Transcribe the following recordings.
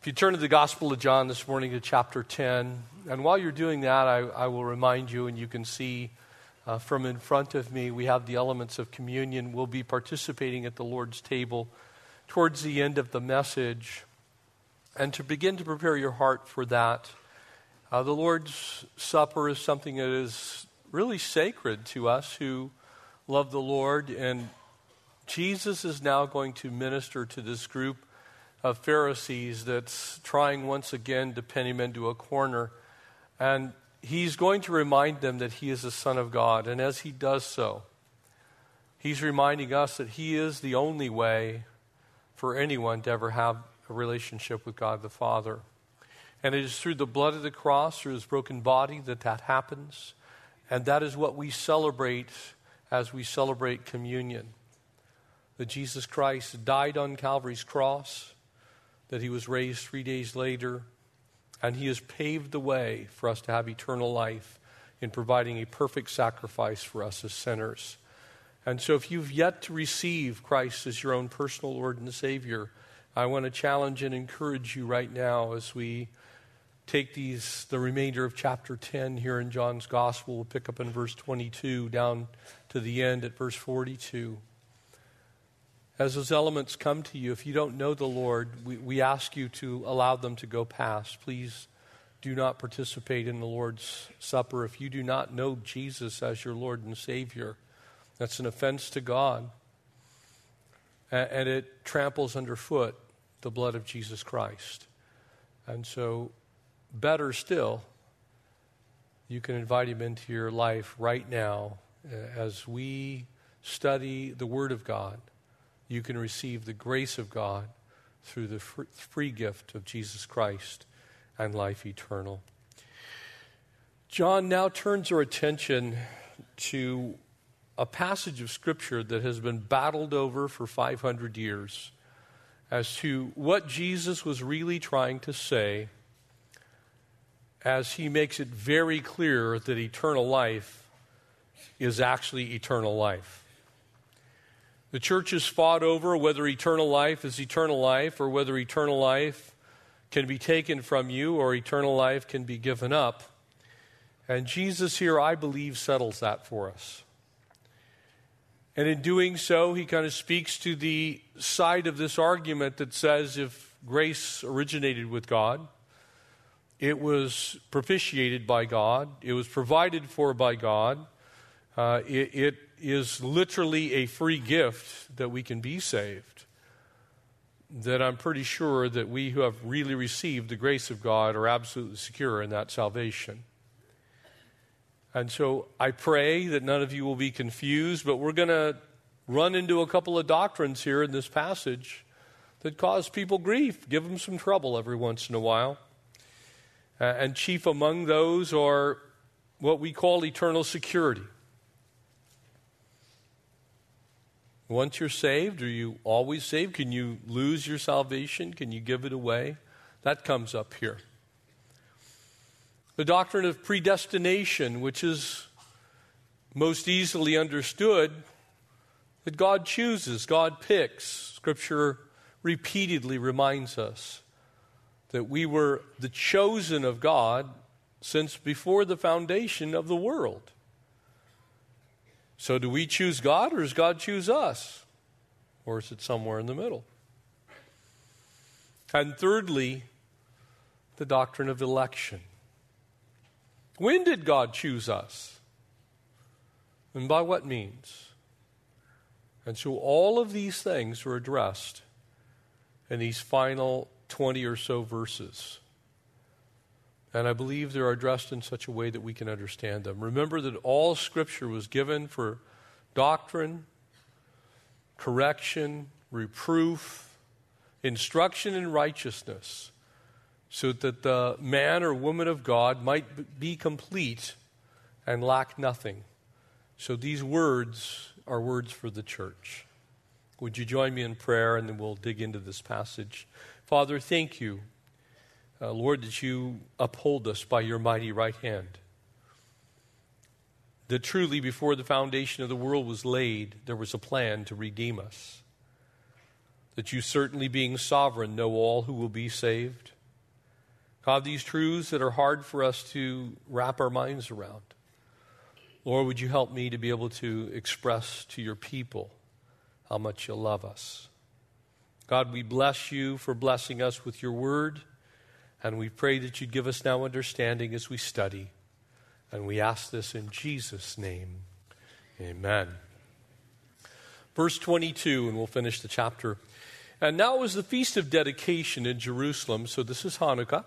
If you turn to the Gospel of John this morning to chapter 10, and while you're doing that, I, I will remind you, and you can see uh, from in front of me, we have the elements of communion. We'll be participating at the Lord's table towards the end of the message. And to begin to prepare your heart for that, uh, the Lord's Supper is something that is really sacred to us who love the Lord. And Jesus is now going to minister to this group of Pharisees that's trying once again to pin him into a corner. And he's going to remind them that he is the Son of God. And as he does so, he's reminding us that he is the only way for anyone to ever have a relationship with God the Father. And it is through the blood of the cross, through his broken body, that that happens. And that is what we celebrate as we celebrate communion. That Jesus Christ died on Calvary's cross that he was raised three days later, and he has paved the way for us to have eternal life in providing a perfect sacrifice for us as sinners. And so, if you've yet to receive Christ as your own personal Lord and Savior, I want to challenge and encourage you right now as we take these the remainder of chapter 10 here in John's gospel we'll pick up in verse 22 down to the end at verse 42 as those elements come to you, if you don't know the Lord, we, we ask you to allow them to go past. Please do not participate in the Lord's Supper if you do not know Jesus as your Lord and Savior. That's an offense to God. And, it tramples underfoot the blood of Jesus Christ. And so, better still, you can invite him into your life right now as we study the Word of God you can receive the grace of God through the free gift of Jesus Christ and life eternal. John now turns our attention to a passage of Scripture that has been battled over for 500 years as to what Jesus was really trying to say as he makes it very clear that eternal life is actually eternal life. The church has fought over whether eternal life is eternal life or whether eternal life can be taken from you or eternal life can be given up. And Jesus here, I believe, settles that for us. And in doing so, he kind of speaks to the side of this argument that says if grace originated with God, it was propitiated by God, it was provided for by God, uh, it, it is literally a free gift that we can be saved, that I'm pretty sure that we who have really received the grace of God are absolutely secure in that salvation. And so I pray that none of you will be confused, but we're going to run into a couple of doctrines here in this passage that cause people grief, give them some trouble every once in a while. Uh, and chief among those are what we call eternal security. Once you're saved, are you always saved? Can you lose your salvation? Can you give it away? That comes up here. The doctrine of predestination, which is most easily understood, that God chooses, God picks. Scripture repeatedly reminds us that we were the chosen of God since before the foundation of the world. So, do we choose God or does God choose us? Or is it somewhere in the middle? And thirdly, the doctrine of election. When did God choose us? And by what means? And so all of these things are addressed in these final 20 or so verses. And I believe they're addressed in such a way that we can understand them. Remember that all Scripture was given for doctrine, correction, reproof, instruction in righteousness, so that the man or woman of God might be complete and lack nothing. So these words are words for the church. Would you join me in prayer and then we'll dig into this passage? Father, thank you uh, Lord, that you uphold us by your mighty right hand. That truly, before the foundation of the world was laid, there was a plan to redeem us. that you certainly being sovereign know all who will be saved. God, these truths that are hard for us to wrap our minds around. Lord, would you help me to be able to express to your people how much you love us? God, we bless you for blessing us with your word, and we pray that you'd give us now understanding as we study. And we ask this in Jesus' name. Amen. Verse 22, and we'll finish the chapter. And now is the feast of dedication in Jerusalem. So this is Hanukkah.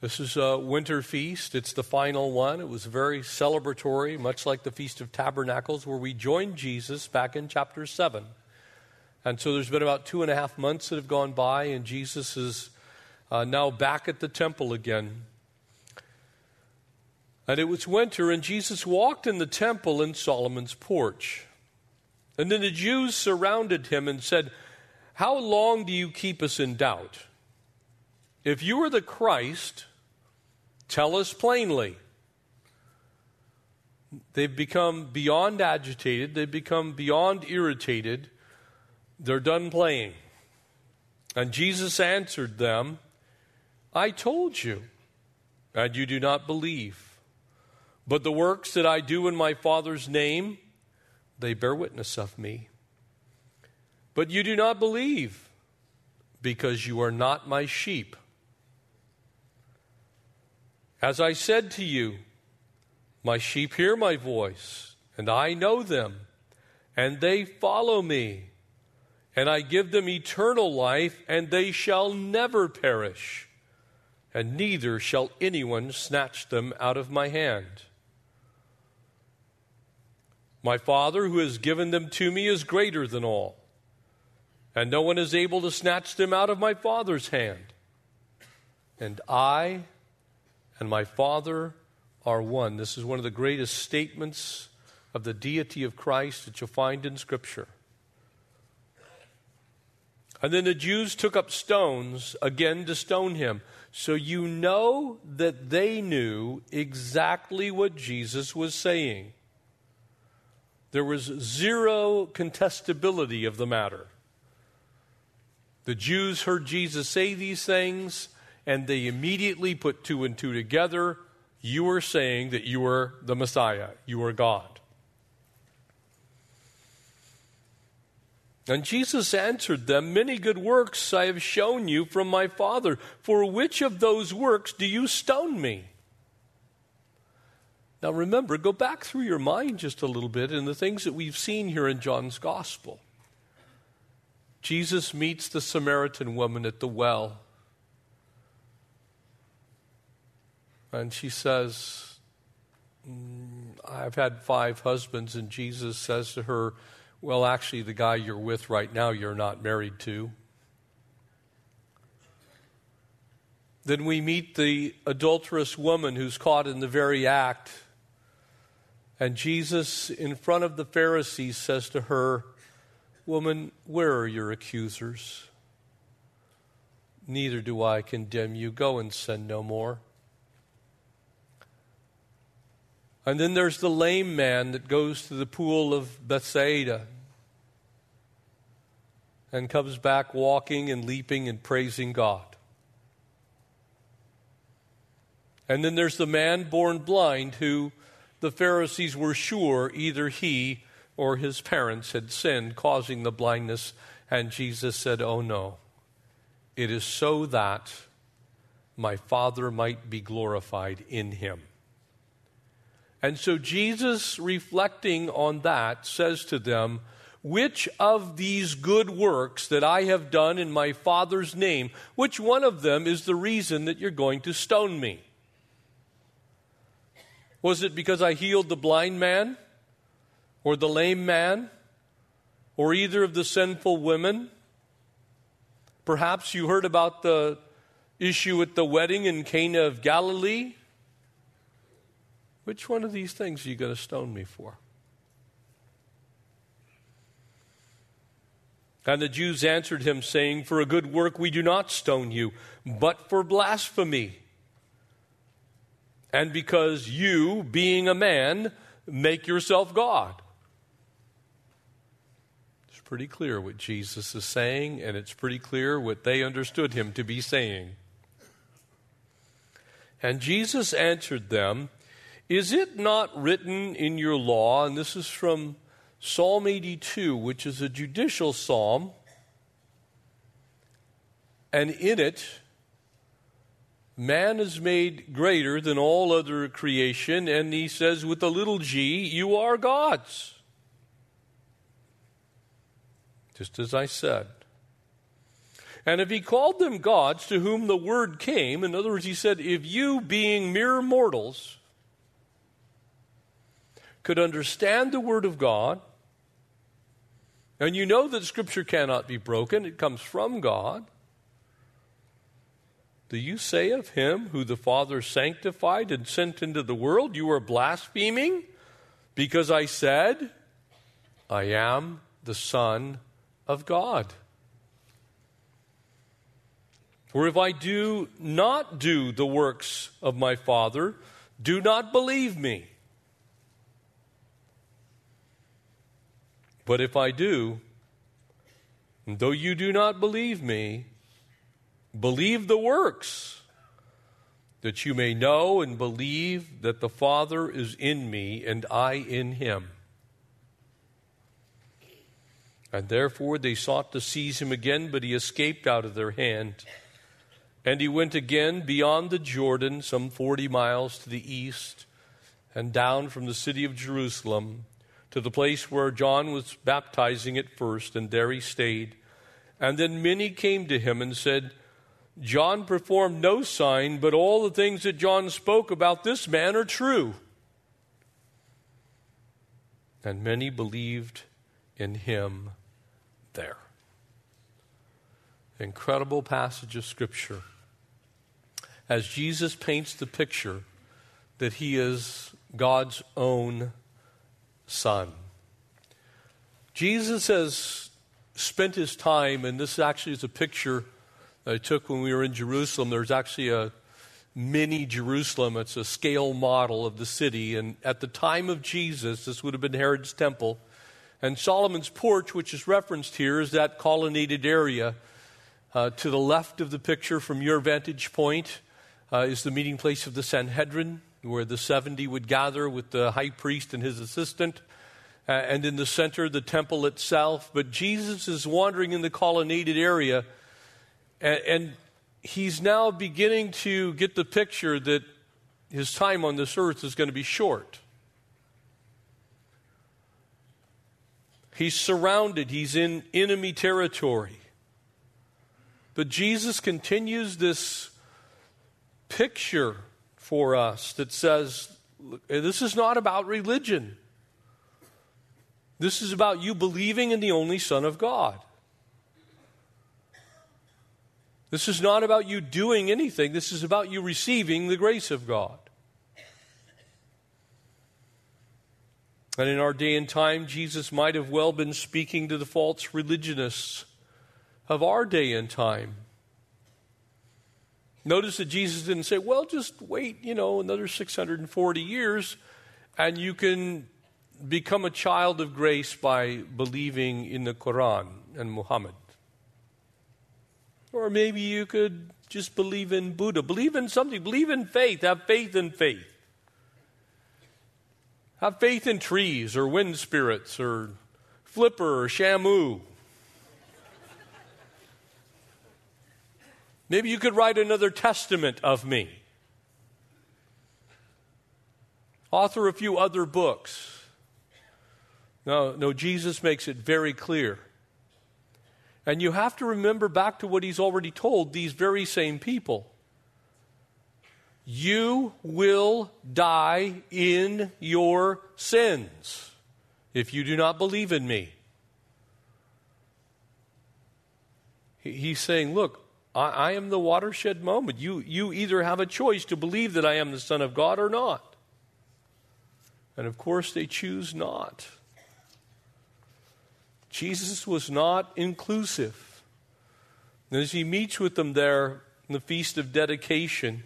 This is a winter feast. It's the final one. It was very celebratory, much like the Feast of Tabernacles, where we joined Jesus back in chapter 7. And so there's been about two and a half months that have gone by, and Jesus is uh, now back at the temple again. And it was winter, and Jesus walked in the temple in Solomon's porch. And then the Jews surrounded him and said, how long do you keep us in doubt? If you are the Christ, tell us plainly. They've become beyond agitated, they've become beyond irritated. They're done playing. And Jesus answered them, I told you, and you do not believe. But the works that I do in my Father's name, they bear witness of me. But you do not believe because you are not my sheep. As I said to you, my sheep hear my voice, and I know them, and they follow me. And I give them eternal life, and they shall never perish, and neither shall anyone snatch them out of my hand. My Father, who has given them to me, is greater than all and no one is able to snatch them out of my Father's hand. And I and my Father are one. This is one of the greatest statements of the deity of Christ that you'll find in Scripture. And then the Jews took up stones again to stone him. So you know that they knew exactly what Jesus was saying. There was zero contestability of the matter. The Jews heard Jesus say these things, and they immediately put two and two together. You are saying that you are the Messiah, you are God. And Jesus answered them, Many good works I have shown you from my Father. For which of those works do you stone me? Now remember, go back through your mind just a little bit in the things that we've seen here in John's Gospel. Jesus meets the Samaritan woman at the well. And she says, mm, I've had five husbands. And Jesus says to her, Well, actually, the guy you're with right now, you're not married to. Then we meet the adulterous woman who's caught in the very act. And Jesus, in front of the Pharisees, says to her, Woman, where are your accusers? Neither do I condemn you. Go and sin no more. And then there's the lame man that goes to the pool of Bethsaida and comes back walking and leaping and praising God. And then there's the man born blind who the Pharisees were sure either he or his parents had sinned, causing the blindness. And Jesus said, Oh no, it is so that my Father might be glorified in him. And so Jesus, reflecting on that, says to them, Which of these good works that I have done in my Father's name, which one of them is the reason that you're going to stone me? Was it because I healed the blind man? or the lame man or either of the sinful women. Perhaps you heard about the issue at the wedding in Cana of Galilee. Which one of these things are you going to stone me for? And the Jews answered him, saying, For a good work we do not stone you, but for blasphemy. And because you, being a man, make yourself God It's pretty clear what Jesus is saying, and it's pretty clear what they understood him to be saying. And Jesus answered them, Is it not written in your law? And this is from Psalm 82, which is a judicial psalm. And in it, man is made greater than all other creation. And he says, with a little g, you are gods. Just as I said. And if he called them gods to whom the word came, in other words, he said, if you, being mere mortals, could understand the word of God, and you know that Scripture cannot be broken, it comes from God. Do you say of him who the Father sanctified and sent into the world, You are blaspheming? Because I said, I am the Son of God. For if I do not do the works of my Father, do not believe me. But if I do, though you do not believe me, believe the works, that you may know and believe that the Father is in me and I in him. And therefore they sought to seize him again, but he escaped out of their hand. And he went again beyond the Jordan, some 40 miles to the east, and down from the city of Jerusalem to the place where John was baptizing at first, and there he stayed. And then many came to him and said, John performed no sign, but all the things that John spoke about this man are true. And many believed in him there. Incredible passage of Scripture. As Jesus paints the picture that he is God's own Son. Jesus has spent his time, and this actually is a picture I took when we were in Jerusalem. There's actually a mini Jerusalem. It's a scale model of the city. And at the time of Jesus, this would have been Herod's temple. And Solomon's porch, which is referenced here, is that colonnaded area. Uh, to the left of the picture, from your vantage point, uh, is the meeting place of the Sanhedrin, where the 70 would gather with the high priest and his assistant. Uh, and in the center, the temple itself. But Jesus is wandering in the colonnaded area, and, and he's now beginning to get the picture that his time on this earth is going to be short. He's surrounded, he's in enemy territory. But Jesus continues this picture for us that says eh, this is not about religion. This is about you believing in the only Son of God. This is not about you doing anything, this is about you receiving the grace of God. And in our day and time, Jesus might have well been speaking to the false religionists of our day and time. Notice that Jesus didn't say, well, just wait, you know, another 640 years and you can become a child of grace by believing in the Quran and Muhammad. Or maybe you could just believe in Buddha. Believe in something. Believe in faith. Have faith in faith. Have faith in trees or wind spirits or flipper or shamu. Maybe you could write another testament of me. Author a few other books. No, no, Jesus makes it very clear. And you have to remember back to what he's already told these very same people. You will die in your sins if you do not believe in me. He's saying, Look, I, I, am the watershed moment. You, you either have a choice to believe that I am the Son of God or not. And of course, they choose not. Jesus was not inclusive. And as he meets with them there in the Feast of Dedication,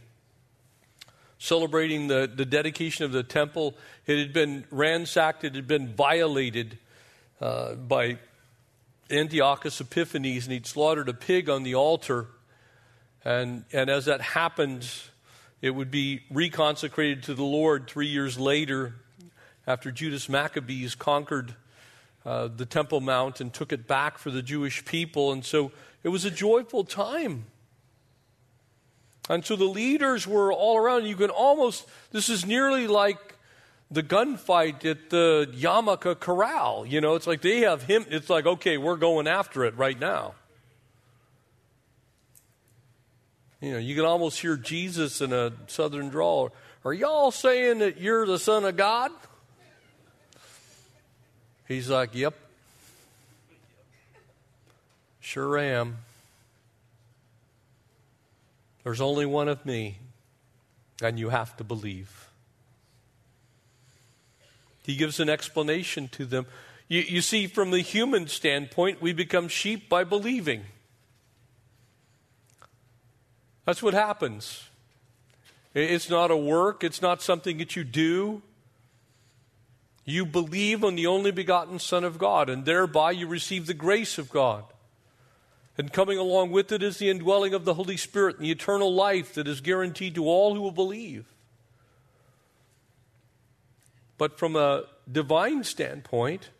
celebrating the, the dedication of the temple. It had been ransacked, it had been violated uh, by Antiochus Epiphanes, and he'd slaughtered a pig on the altar. And, and as that happened, it would be reconsecrated to the Lord three years later after Judas Maccabees conquered uh, the Temple Mount and took it back for the Jewish people. And so it was a joyful time. And so the leaders were all around. You can almost, this is nearly like the gunfight at the Yarmulke Corral. You know, it's like they have him, it's like, okay, we're going after it right now. You know, you can almost hear Jesus in a southern drawl. Are y'all saying that you're the Son of God? He's like, Yep. Sure am. There's only one of me, and you have to believe. He gives an explanation to them. You, you, see, from the human standpoint, we become sheep by believing. That's what happens. It's not a work, it's not something that you do. You believe on the only begotten Son of God, and thereby you receive the grace of God. And coming along with it is the indwelling of the Holy Spirit and the eternal life that is guaranteed to all who will believe. But from a divine standpoint,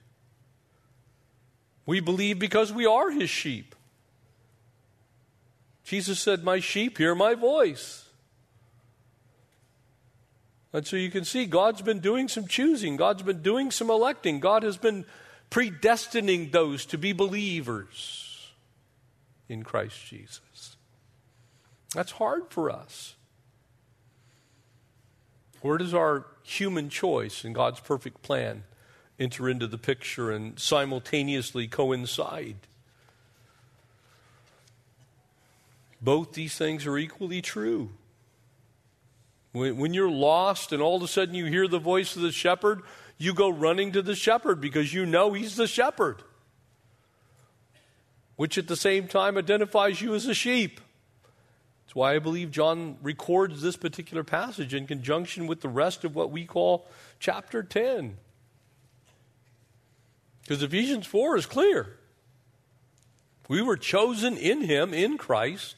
we believe because we are his sheep. Jesus said, My sheep hear my voice. And so you can see God's been doing some choosing, God's been doing some electing, God has been predestining those to be believers in Christ Jesus. That's hard for us. Where does our human choice and God's perfect plan enter into the picture and simultaneously coincide? Both these things are equally true. When, you're lost and all of a sudden you hear the voice of the shepherd, you go running to the shepherd because you know he's the shepherd, which at the same time identifies you as a sheep. That's why I believe John records this particular passage in conjunction with the rest of what we call chapter 10. Because Ephesians 4 is clear. We were chosen in Him, in Christ,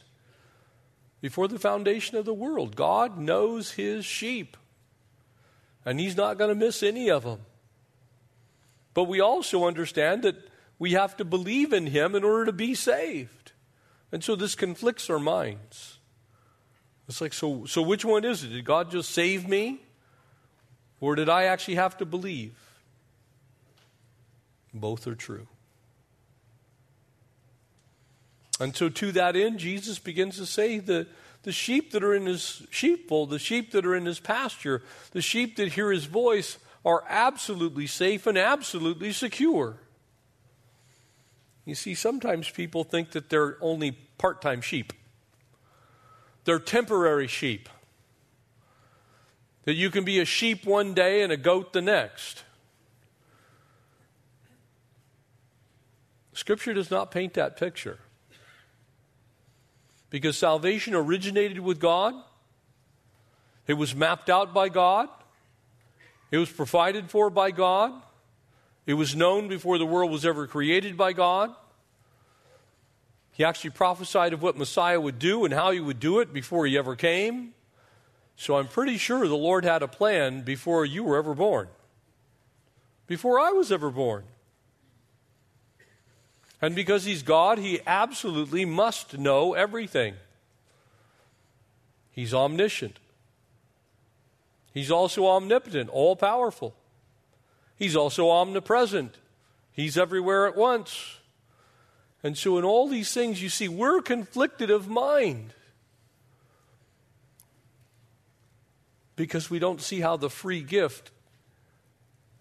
before the foundation of the world. God knows his sheep, and he's not going to miss any of them. But we also understand that we have to believe in him in order to be saved. And so this conflicts our minds. It's like, so, so which one is it? Did God just save me? Or did I actually have to believe? Both are true. And so, to that end, Jesus begins to say that the sheep that are in his sheepfold, the sheep that are in his pasture, the sheep that hear his voice are absolutely safe and absolutely secure. You see, sometimes people think that they're only part time sheep, they're temporary sheep. That you can be a sheep one day and a goat the next. Scripture does not paint that picture. Because salvation originated with God, it was mapped out by God, it was provided for by God, it was known before the world was ever created by God. He actually prophesied of what Messiah would do and how he would do it before he ever came. So I'm pretty sure the Lord had a plan before you were ever born, before I was ever born. And because he's God, he absolutely must know everything. He's omniscient. He's also omnipotent, all powerful. He's also omnipresent. He's everywhere at once. And so, in all these things, you see, we're conflicted of mind because we don't see how the free gift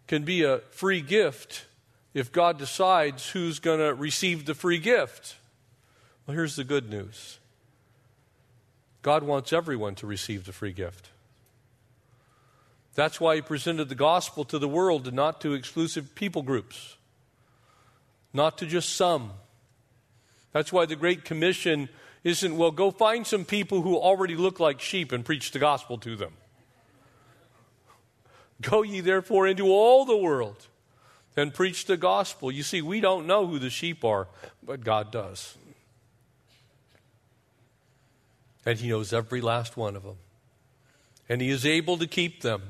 can be a free gift if God decides who's going to receive the free gift. Well, here's the good news God wants everyone to receive the free gift. That's why He presented the gospel to the world and not to exclusive people groups, not to just some. That's why the Great Commission isn't, well, go find some people who already look like sheep and preach the gospel to them. Go ye therefore into all the world and preach the gospel. You see, we don't know who the sheep are, but God does. And He knows every last one of them. And He is able to keep them.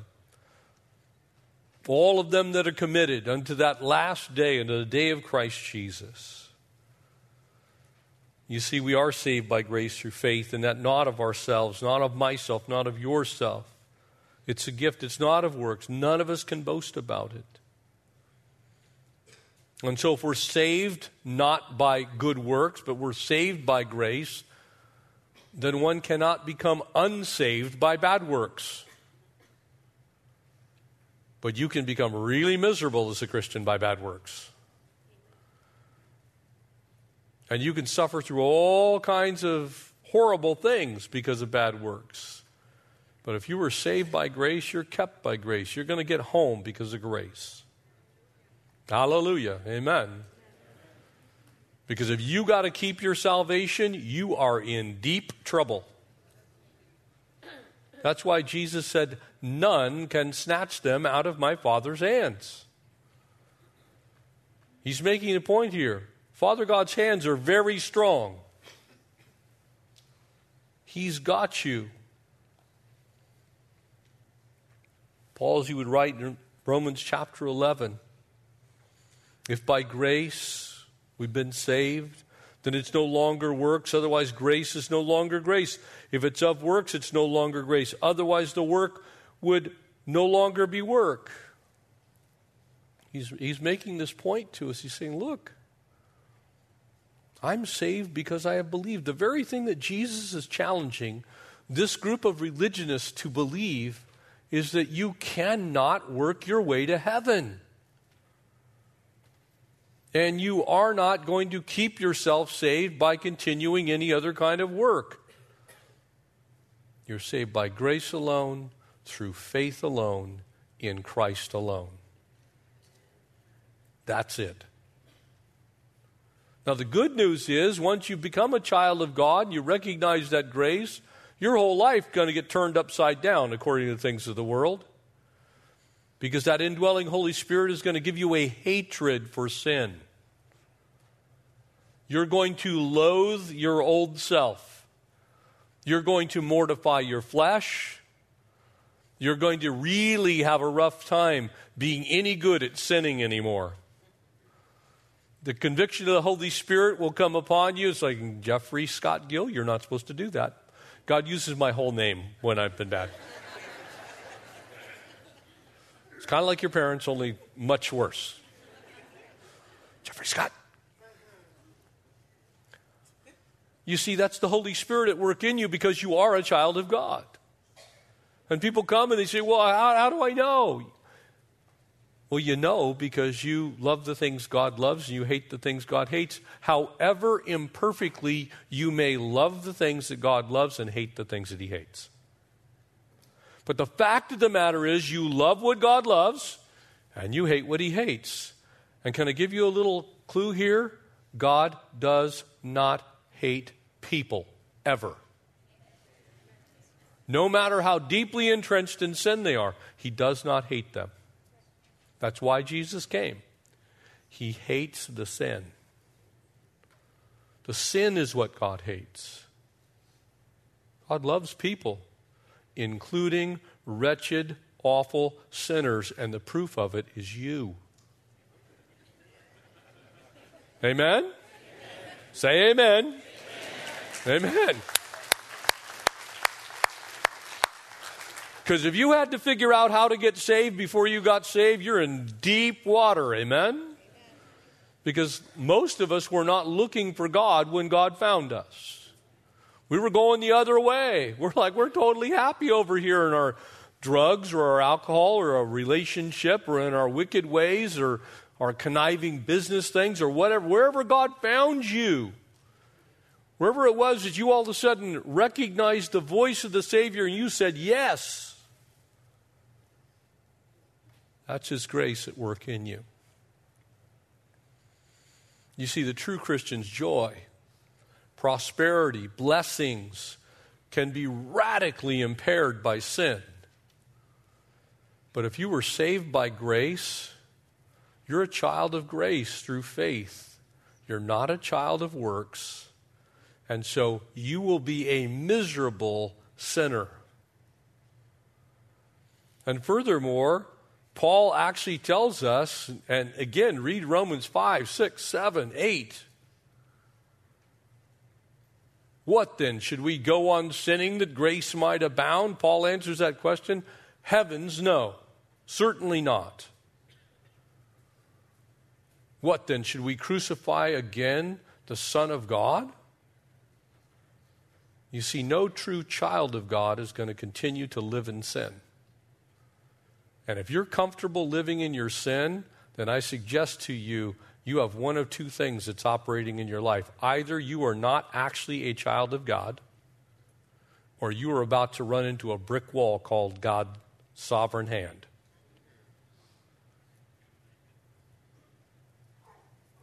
All of them that are committed unto that last day, unto the day of Christ Jesus. You see, we are saved by grace through faith, and that not of ourselves, not of myself, not of yourself. It's a gift, it's not of works. None of us can boast about it. And so, if we're saved not by good works, but we're saved by grace, then one cannot become unsaved by bad works. But you can become really miserable as a Christian by bad works. And you can suffer through all kinds of horrible things because of bad works. But if you were saved by grace, you're kept by grace. You're going to get home because of grace. Hallelujah. Amen. Because if you got to keep your salvation, you are in deep trouble. That's why Jesus said, None can snatch them out of my Father's hands. He's making a point here. Father God's hands are very strong. He's got you. Paul, as he would write in Romans chapter 11, if by grace we've been saved, then it's no longer works. Otherwise, grace is no longer grace. If it's of works, it's no longer grace. Otherwise, the work would no longer be work. He's, he's making this point to us. He's saying, Look, I'm saved because I have believed. The very thing that Jesus is challenging this group of religionists to believe is that you cannot work your way to heaven and you are not going to keep yourself saved by continuing any other kind of work. You're saved by grace alone, through faith alone, in Christ alone. That's it. Now, the good news is once you become a child of God, you recognize that grace, your whole life going to get turned upside down according to the things of the world. Because that indwelling Holy Spirit is going to give you a hatred for sin. You're going to loathe your old self. You're going to mortify your flesh. You're going to really have a rough time being any good at sinning anymore. The conviction of the Holy Spirit will come upon you. It's like Jeffrey Scott Gill, you're not supposed to do that. God uses my whole name when I've been bad. It's kind of like your parents, only much worse. Jeffrey Scott. You see, that's the Holy Spirit at work in you because you are a child of God. And people come and they say, Well, how, how do I know? Well, you know because you love the things God loves and you hate the things God hates. However imperfectly you may love the things that God loves and hate the things that He hates. But the fact of the matter is, you love what God loves and you hate what He hates. And can I give you a little clue here? God does not hate people, ever. No matter how deeply entrenched in sin they are, he does not hate them. That's why Jesus came. He hates the sin. The sin is what God hates. God loves people, including wretched, awful sinners, and the proof of it is you. Amen? amen. Say amen. Amen. Because if you had to figure out how to get saved before you got saved, you're in deep water. Amen? Because most of us were not looking for God when God found us. We were going the other way. We're like, we're totally happy over here in our drugs or our alcohol or our relationship or in our wicked ways or our conniving business things or whatever. Wherever God found you, Wherever it was that you all of a sudden recognized the voice of the Savior and you said yes, that's His grace at work in you. You see, the true Christian's joy, prosperity, blessings can be radically impaired by sin. But if you were saved by grace, You're a child of grace through faith. You're not a child of works. And so you will be a miserable sinner. And furthermore, Paul actually tells us, and again, read Romans 5, 6, 7, 8. What then? Should we go on sinning that grace might abound? Paul answers that question. Heavens, no. Certainly not. What then? Should we crucify again the Son of God? You see, no true child of God is going to continue to live in sin. And if you're comfortable living in your sin, then I suggest to you, you have one of two things that's operating in your life. Either you are not actually a child of God, or you are about to run into a brick wall called God's sovereign hand.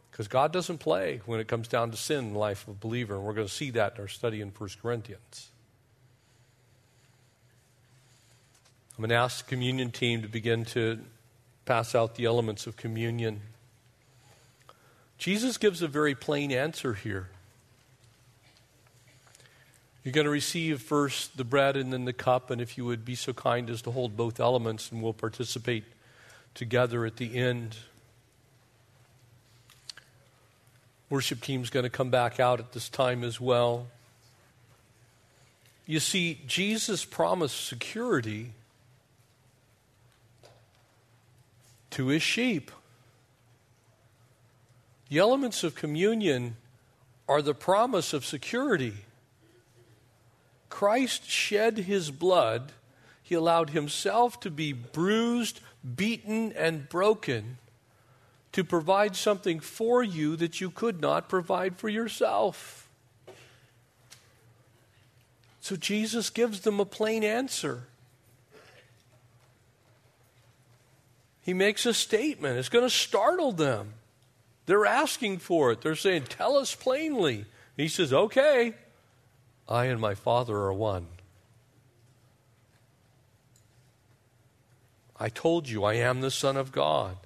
Because God doesn't play when it comes down to sin in the life of a believer, and we're going to see that in our study in 1 Corinthians. I'm going to ask the communion team to begin to pass out the elements of communion. Jesus gives a very plain answer here. You're going to receive first the bread and then the cup, and if you would be so kind as to hold both elements, and we'll participate together at the end. Worship team's going to come back out at this time as well. You see, Jesus promised security to his sheep. The elements of communion are the promise of security. Christ shed his blood. He allowed himself to be bruised, beaten, and broken to provide something for you that you could not provide for yourself. So Jesus gives them a plain answer. He makes a statement. It's going to startle them. They're asking for it. They're saying, Tell us plainly. he says, Okay, I and my Father are one. I told you I am the Son of God.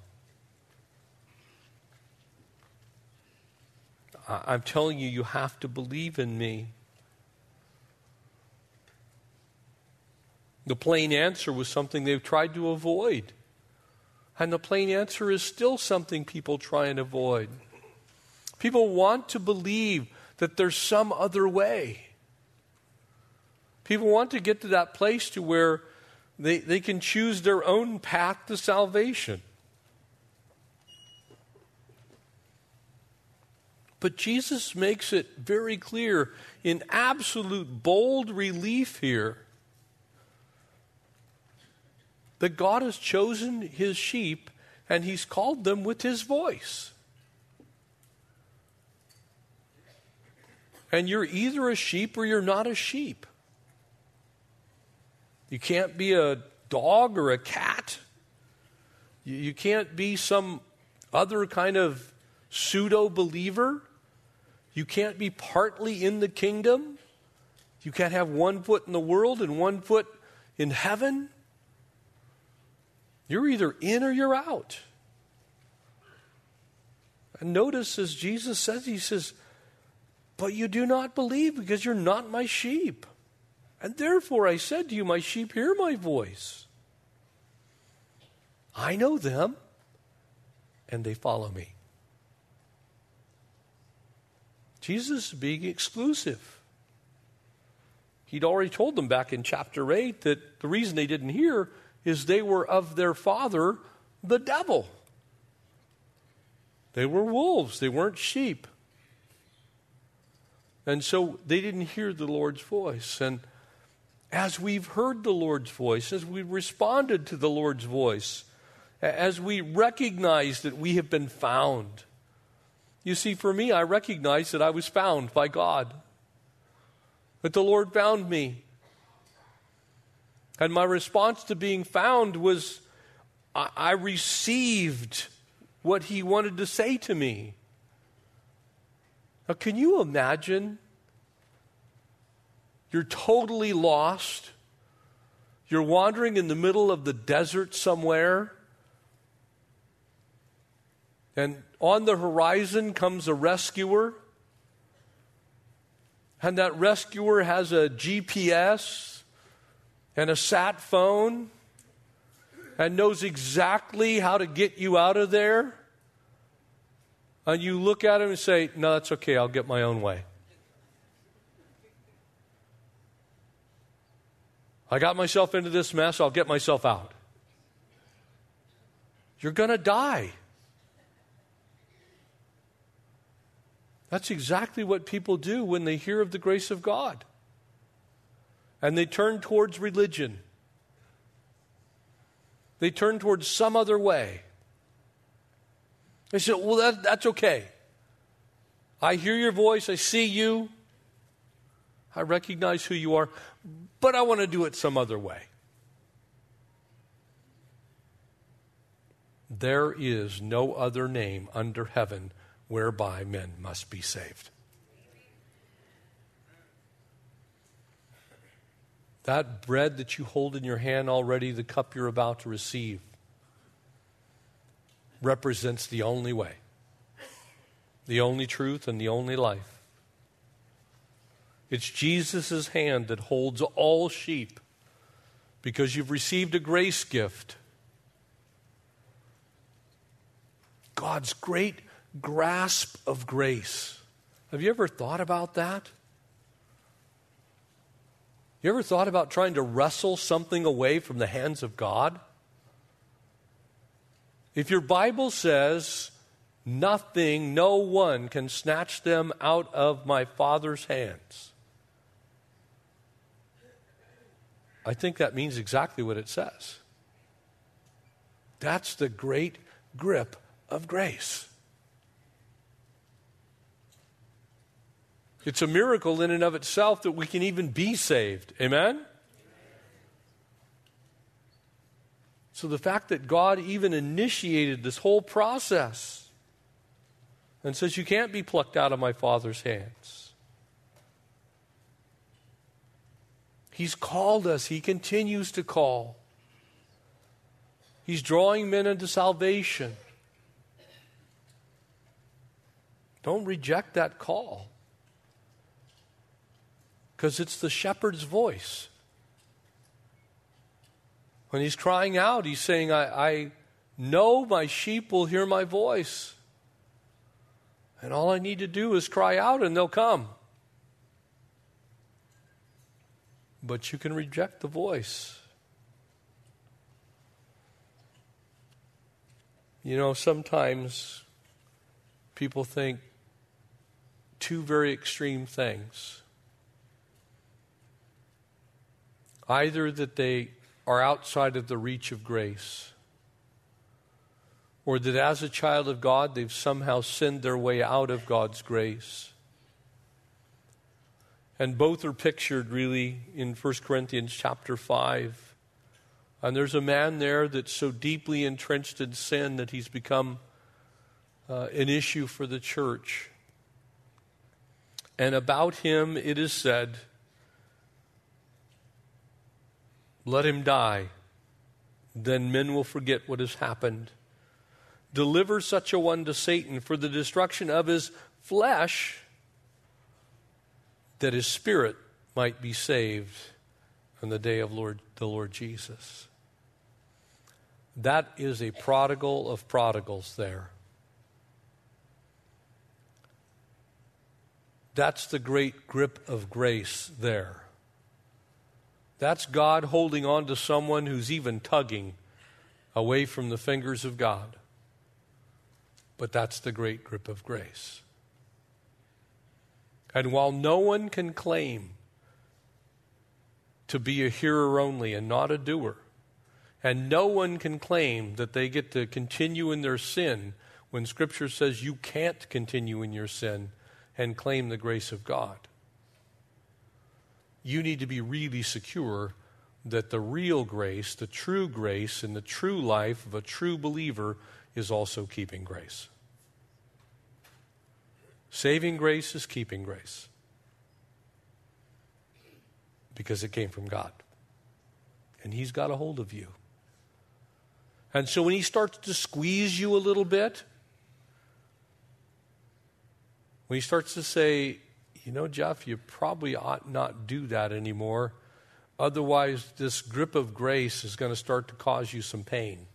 I'm telling you, you have to believe in me. The plain answer was something they've tried to avoid. And the plain answer is still something people try and avoid. People want to believe that there's some other way. People want to get to that place to where they, they can choose their own path to salvation. But Jesus makes it very clear in absolute bold relief here that God has chosen his sheep and he's called them with his voice. And you're either a sheep or you're not a sheep. You can't be a dog or a cat. You can't be some other kind of pseudo believer. You can't be partly in the kingdom. You can't have one foot in the world and one foot in heaven. You're either in or you're out. And notice as Jesus says, He says, But you do not believe because you're not my sheep. And therefore I said to you, My sheep hear my voice. I know them, and they follow me. Jesus is being exclusive. He'd already told them back in chapter 8 that the reason they didn't hear is they were of their father, the devil. They were wolves, they weren't sheep. And so they didn't hear the Lord's voice. And as we've heard the Lord's voice, as we've responded to the Lord's voice, as we recognize that we have been found, you see, for me, I recognize that I was found by God, that the Lord found me. And my response to being found was I, I received what he wanted to say to me. Now, can you imagine? You're totally lost. You're wandering in the middle of the desert somewhere. and on the horizon comes a rescuer. And that rescuer has a GPS and a sat phone and knows exactly how to get you out of there. And you look at him and say, No, that's okay, I'll get my own way. I got myself into this mess, I'll get myself out. You're going to die. That's exactly what people do when they hear of the grace of God. And they turn towards religion. They turn towards some other way. They say, well, that, that's okay. I hear your voice, I see you, I recognize who you are, but I want to do it some other way. There is no other name under heaven whereby men must be saved. That bread that you hold in your hand already, the cup you're about to receive, represents the only way, the only truth, and the only life. It's Jesus' hand that holds all sheep because you've received a grace gift. God's great grasp of grace. Have you ever thought about that? You ever thought about trying to wrestle something away from the hands of God? If your Bible says, nothing, no one can snatch them out of my Father's hands, I think that means exactly what it says. That's the great grip of grace. It's a miracle in and of itself that we can even be saved. Amen? So the fact that God even initiated this whole process and says, You can't be plucked out of my Father's hands. He's called us, He continues to call. He's drawing men into salvation. Don't reject that call because it's the shepherd's voice. When he's crying out, he's saying, I, I know my sheep will hear my voice. And all I need to do is cry out and they'll come. But you can reject the voice. You know, sometimes people think two very extreme things. Either that they are outside of the reach of grace, or that as a child of God, they've somehow sinned their way out of God's grace. And both are pictured really in 1 Corinthians chapter 5. And there's a man there that's so deeply entrenched in sin that he's become uh, an issue for the church. And about him it is said, Let him die. Then men will forget what has happened. Deliver such a one to Satan for the destruction of his flesh, that his spirit might be saved on the day of Lord, the Lord Jesus. That is a prodigal of prodigals there. That's the great grip of grace there. That's God holding on to someone who's even tugging away from the fingers of God. But that's the great grip of grace. And while no one can claim to be a hearer only and not a doer, and no one can claim that they get to continue in their sin when Scripture says you can't continue in your sin and claim the grace of God you need to be really secure that the real grace, the true grace, and the true life of a true believer is also keeping grace. Saving grace is keeping grace because it came from God. And He's got a hold of you. And so when He starts to squeeze you a little bit, when he starts to say, you know, Jeff, you probably ought not do that anymore. Otherwise, this grip of grace is going to start to cause you some pain.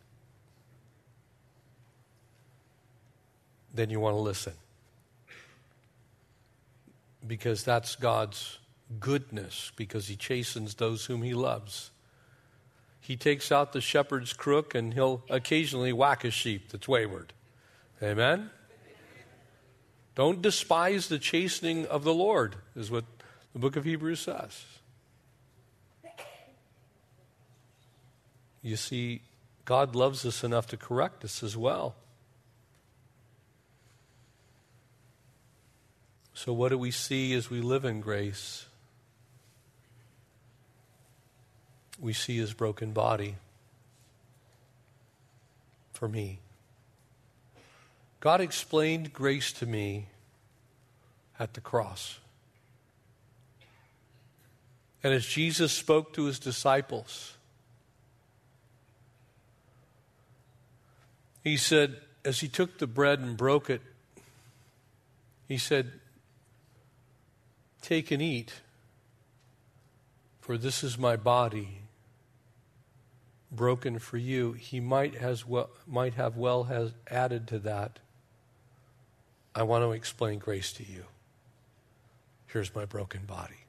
Then you want to listen. Because that's God's goodness, because He chastens those whom He loves. He takes out the shepherd's crook and He'll occasionally whack a sheep that's wayward. Amen? Don't despise the chastening of the Lord, is what the book of Hebrews says. You see, God loves us enough to correct us as well. So, what do we see as we live in grace? We see his broken body for me. God explained grace to me at the cross. And as Jesus spoke to his disciples, he said, as he took the bread and broke it, he said, Take and eat, for this is my body broken for you. He might, has well, might have well has added to that. I want to explain grace to you. Here's my broken body,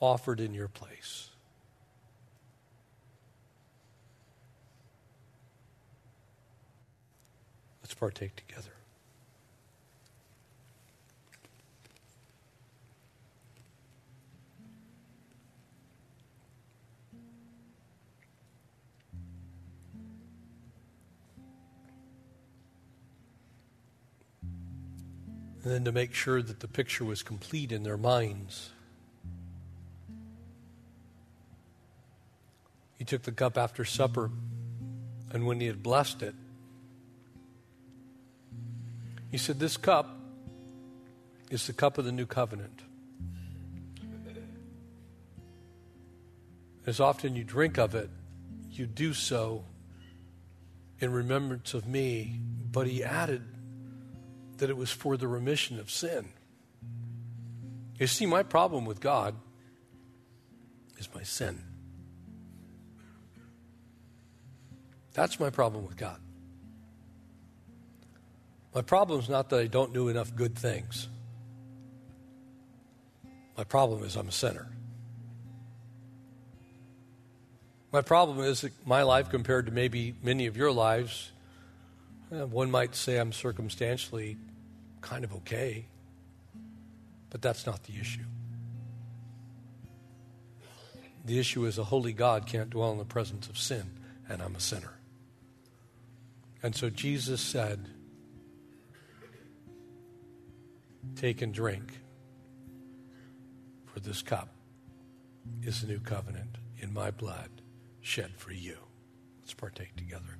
offered in your place. Let's partake together. And then to make sure that the picture was complete in their minds. He took the cup after supper, and when he had blessed it, he said, This cup is the cup of the new covenant. As often you drink of it, you do so in remembrance of me. But he added, that it was for the remission of sin. You see, my problem with God is my sin. That's my problem with God. My problem is not that I don't do enough good things. My problem is I'm a sinner. My problem is that my life, compared to maybe many of your lives, uh, one might say I'm circumstantially kind of okay. But that's not the issue. The issue is a holy God can't dwell in the presence of sin, and I'm a sinner. And so Jesus said, Take and drink, for this cup is the new covenant in my blood shed for you. Let's partake together.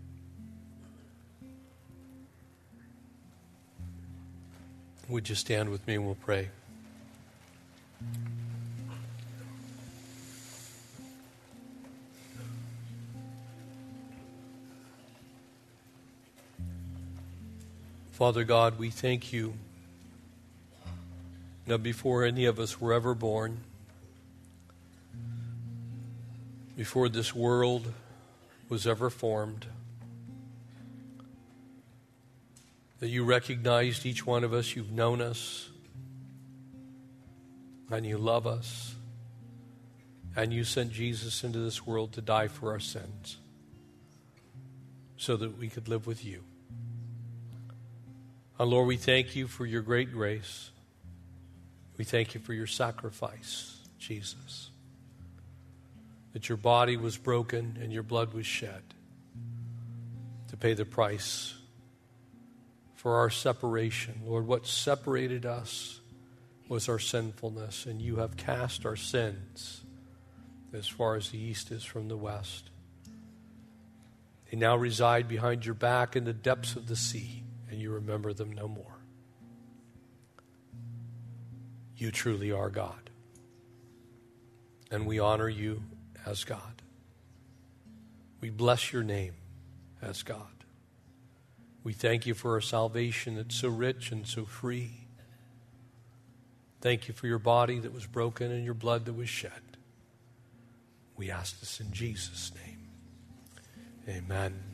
Would you stand with me and we'll pray? Father God, we thank you that before any of us were ever born, before this world was ever formed, that you recognized each one of us, you've known us, and you love us, and you sent Jesus into this world to die for our sins so that we could live with you. And Lord, we thank you for your great grace. We thank you for your sacrifice, Jesus. That your body was broken and your blood was shed to pay the price for our separation. Lord, what separated us was our sinfulness, and you have cast our sins as far as the east is from the west. They now reside behind your back in the depths of the sea, and you remember them no more. You truly are God, and we honor you as God. We bless your name as God. We thank you for our salvation that's so rich and so free. Thank you for your body that was broken and your blood that was shed. We ask this in Jesus' name. Amen.